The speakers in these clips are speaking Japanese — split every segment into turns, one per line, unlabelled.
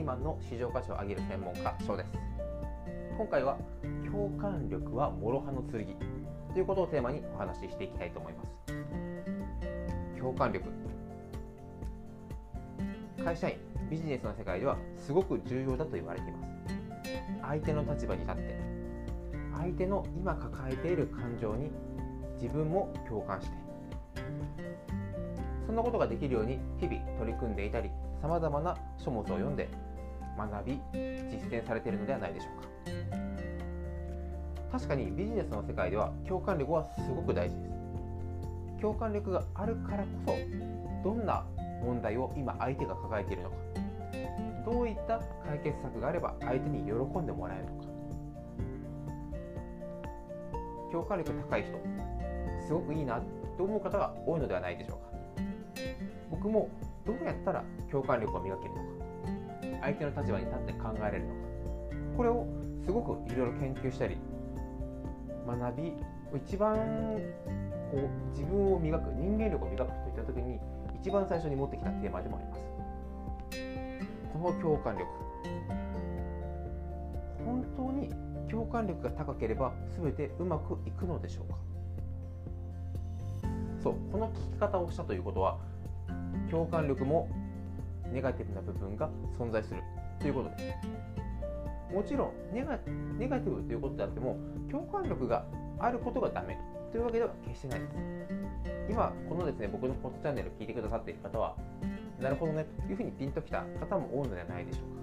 リーマンの市場価値を上げる専門家翔です。今回は共感力は諸刃の剣ということをテーマにお話ししていきたいと思います。共感力会社員ビジネスの世界ではすごく重要だと言われています。相手の立場に立って相手の今抱えている感情に自分も共感してそんなことができるように日々取り組んでいたりさまざまな書物を読んで学び実践されているのではないでしょうか。確かにビジネスの世界では共感力はすごく大事です。共感力があるからこそどんな問題を今相手が抱えているのかどういった解決策があれば相手に喜んでもらえるのか。共感力高い人すごくいいなと思う方が多いのではないでしょうか。僕もどうやったら共感力を磨けるのか。相手の立場に立って考えられるのか。これをすごくいろいろ研究したり学び一番こう自分を磨く人間力を磨くといった時に一番最初に持ってきたテーマでもあります。この共感力。本当に共感力が高ければ全てうまくいくのでしょうか。そうこの聞き方をしたということは共感力もネガティブな部分が存在する。ということで。すもちろんネガネガティブということであっても共感力があることがダメというわけでは決してないです。今このですね僕のポッドチャンネルを聞いてくださっている方はなるほどねというふうにピンときた方も多いのではないでしょうか。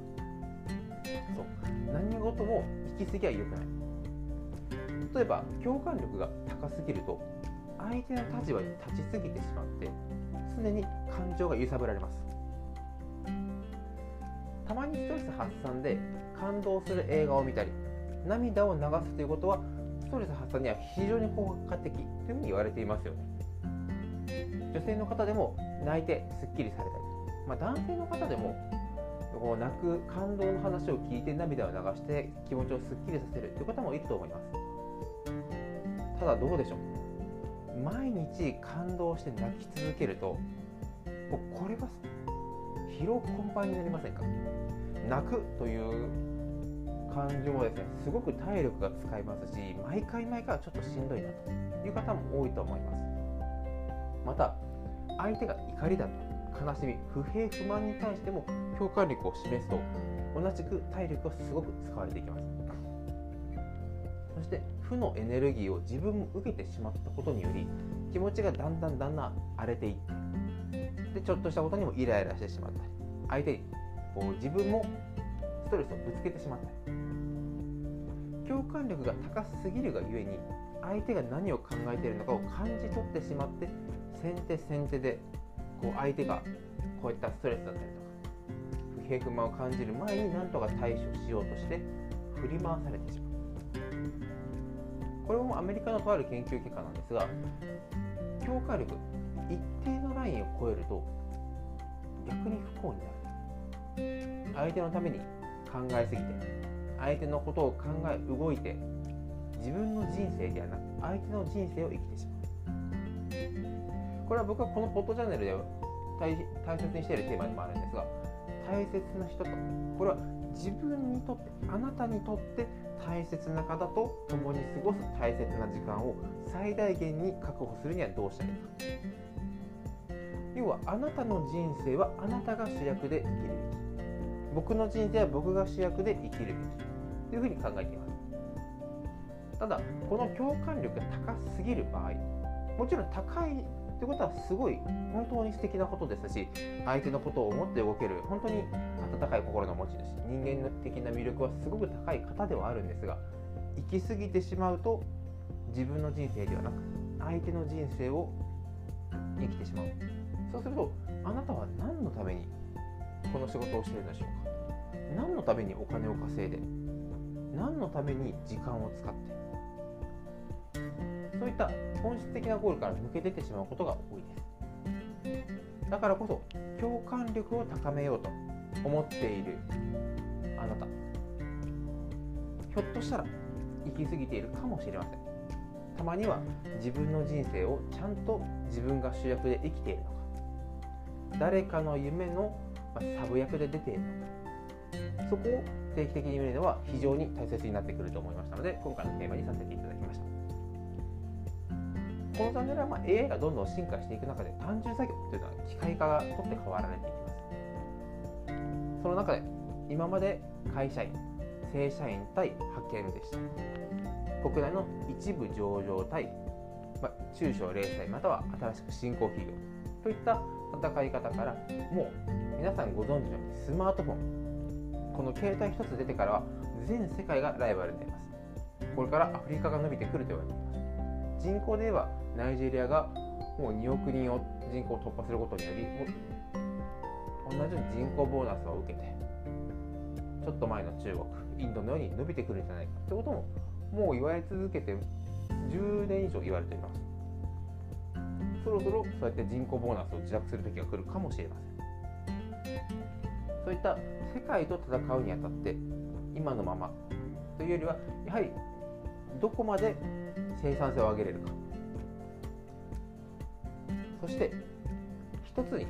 そう。何事も行き過ぎは良くない。例えば共感力が高すぎると相手の立場に立ちすぎてしまって常に感情が揺さぶられます。たまにストレス発散で感動する映画を見たり涙を流すということはストレス発散には非常に効果的というふうに言われていますよね。女性の方でも泣いてすっきりされたり、まあ、男性の方でもこう泣く感動の話を聞いて涙を流して気持ちをすっきりさせるという方もいると思います。ただどうでしょう？毎日感動して泣き続けるとこれは疲労困憊になりませんか？泣くという感情はですねすごく体力が使いますし毎回毎回はちょっとしんどいなという方も多いと思います。また相手が怒りだと悲しみ不平不満に対しても共感力を示すと同じく体力がすごく使われていきます。そして負のエネルギーを自分も受けてしまったことにより気持ちがだんだんだんだん荒れていってでちょっとしたことにもイライラしてしまったり相手にこう自分もストレスをぶつけてしまったり。共感力が高すぎるがゆえに相手が何を考えているのかを感じ取ってしまって先手先手でこう相手がこういったストレスだったりとか不平不満を感じる前に何とか対処しようとして振り回されてしまう。これもアメリカのとある研究結果なんですが共感力一定のラインを超えると逆に不幸になる。相手のために考えすぎて相手のことを考え動いて自分の人生ではなく相手の人生を生きてしまう。これは僕はこのポッドチャンネルで大大切にしているテーマでもあるんですが大切な人とこれは自分にとってあなたにとって大切な方と共に過ごす大切な時間を最大限に確保するにはどうしたらいいか。要はあなたの人生はあなたが主役で生きる。べき僕の人生は僕が主役で生きる。べきというふうに考えています。ただこの共感力が高すぎる場合もちろん高いということはすごい本当に素敵なことですし相手のことを思って動ける本当に温かい心の持ち主。人間的な魅力はすごく高い方ではあるんですが行き過ぎてしまうと自分の人生ではなく相手の人生を生きてしまう。そうするとあなたは何のためにこの仕事をしているのでしょうか？何のためにお金を稼いで何のために時間を使ってそういった本質的なゴールから抜け出てしまうことが多いです。だからこそ共感力を高めようと思っているあなた。ひょっとしたら行き過ぎているかもしれません。たまには自分の人生をちゃんと自分が主役で生きているのか。誰かの夢のサブ役で出ているの。かそこを定期的に見るのは非常に大切になってくると思いましたので今回のテーマにさせていただきました。このチャンネルはま AI がどんどん進化していく中で単純作業というのは機械化がとって変わられていきます。その中で今まで会社員正社員対派遣でした。国内の一部上場対、まあ、中小零細または新しく新興企業といった戦い方からもう皆さんご存知のようにスマートフォン。この携帯一つ出てからは全世界がライバルになります。これからアフリカが伸びてくると言われています。人口で言えばナイジェリアがもう2億人を人口を突破することにより同じように人口ボーナスを受けてちょっと前の中国インドのように伸びてくるんじゃないかということももう言われ続けて10年以上言われています。そろそろそうやって人口ボーナスを自覚する時が来るかもしれません。そういった世界と戦うにあたって今のままというよりはやはりどこまで生産性を上げれるか。そして一つに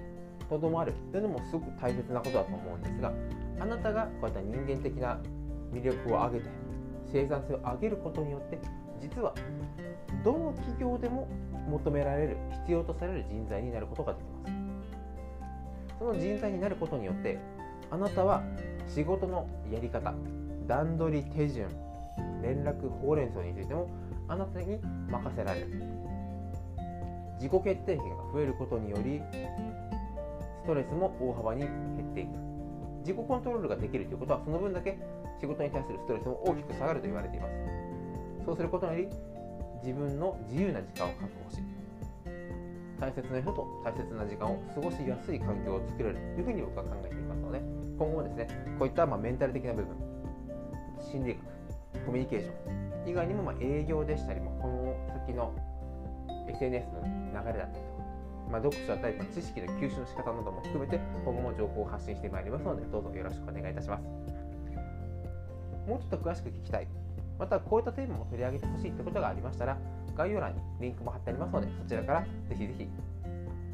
とどまる。というのもすごく大切なことだと思うんですがあなたがこうやって人間的な魅力を上げて生産性を上げることによって実はどの企業でも求められる必要とされる人材になることができます。その人材になることによってあなたは仕事のやり方段取り手順連絡ほうれん草についてもあなたに任せられる。自己決定権が増えることによりストレスも大幅に減っていく。自己コントロールができるということはその分だけ仕事に対するストレスも大きく下がると言われています。そうすることにより自分の自由な時間を確保し大切な人と大切な時間を過ごしやすい環境を作れるというふうに僕は考えていますので今後もですねこういったまメンタル的な部分心理学コミュニケーション以外にもま営業でしたりもこの先の SNS の流れだったりとか、まあ、読書だったり、ま知識の吸収の仕方なども含めて今後も情報を発信してまいりますのでどうぞよろしくお願いいたします。もうちょっと詳しく聞きたい。またこういったテーマも取り上げてほしいってことがありましたら概要欄にリンクも貼ってありますのでそちらからぜひぜひ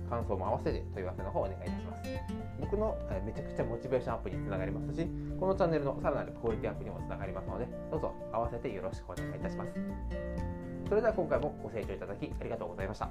感想も合わせて問い合わせの方をお願いいたします。僕のめちゃくちゃモチベーションアップにつながりますしこのチャンネルのさらなるクオリティアップにもつながりますのでどうぞ合わせてよろしくお願いいたします。それでは今回もご清聴いただきありがとうございました。